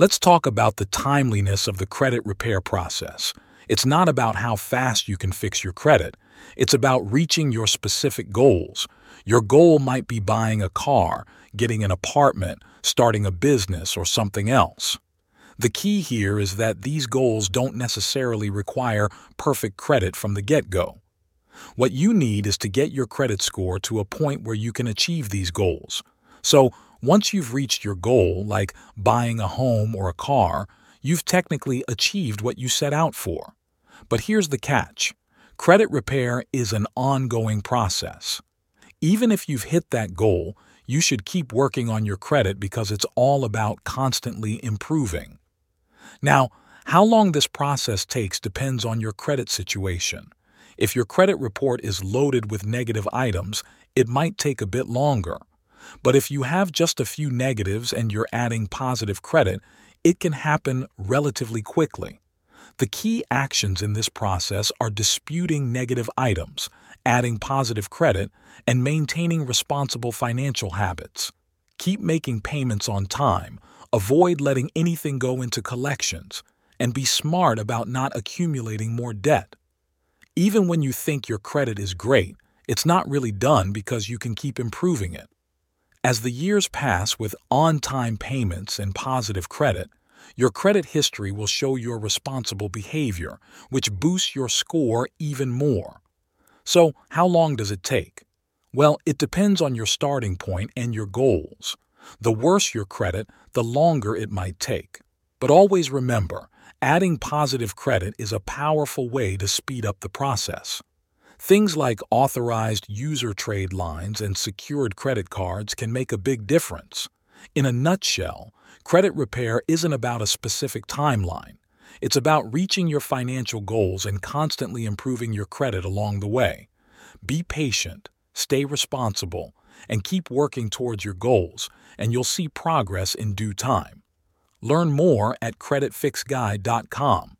Let's talk about the timeliness of the credit repair process. It's not about how fast you can fix your credit. It's about reaching your specific goals. Your goal might be buying a car, getting an apartment, starting a business, or something else. The key here is that these goals don't necessarily require perfect credit from the get-go. What you need is to get your credit score to a point where you can achieve these goals. So, once you've reached your goal, like buying a home or a car, you've technically achieved what you set out for. But here's the catch. Credit repair is an ongoing process. Even if you've hit that goal, you should keep working on your credit because it's all about constantly improving. Now, how long this process takes depends on your credit situation. If your credit report is loaded with negative items, it might take a bit longer. But if you have just a few negatives and you're adding positive credit, it can happen relatively quickly. The key actions in this process are disputing negative items, adding positive credit, and maintaining responsible financial habits. Keep making payments on time, Avoid letting anything go into collections and be smart about not accumulating more debt. Even when you think your credit is great, it's not really done because you can keep improving it. As the years pass with on time payments and positive credit, your credit history will show your responsible behavior, which boosts your score even more. So, how long does it take? Well, it depends on your starting point and your goals. The worse your credit, the longer it might take. But always remember, adding positive credit is a powerful way to speed up the process. Things like authorized user trade lines and secured credit cards can make a big difference. In a nutshell, credit repair isn't about a specific timeline. It's about reaching your financial goals and constantly improving your credit along the way. Be patient, stay responsible, and keep working towards your goals, and you'll see progress in due time. Learn more at creditfixguide.com.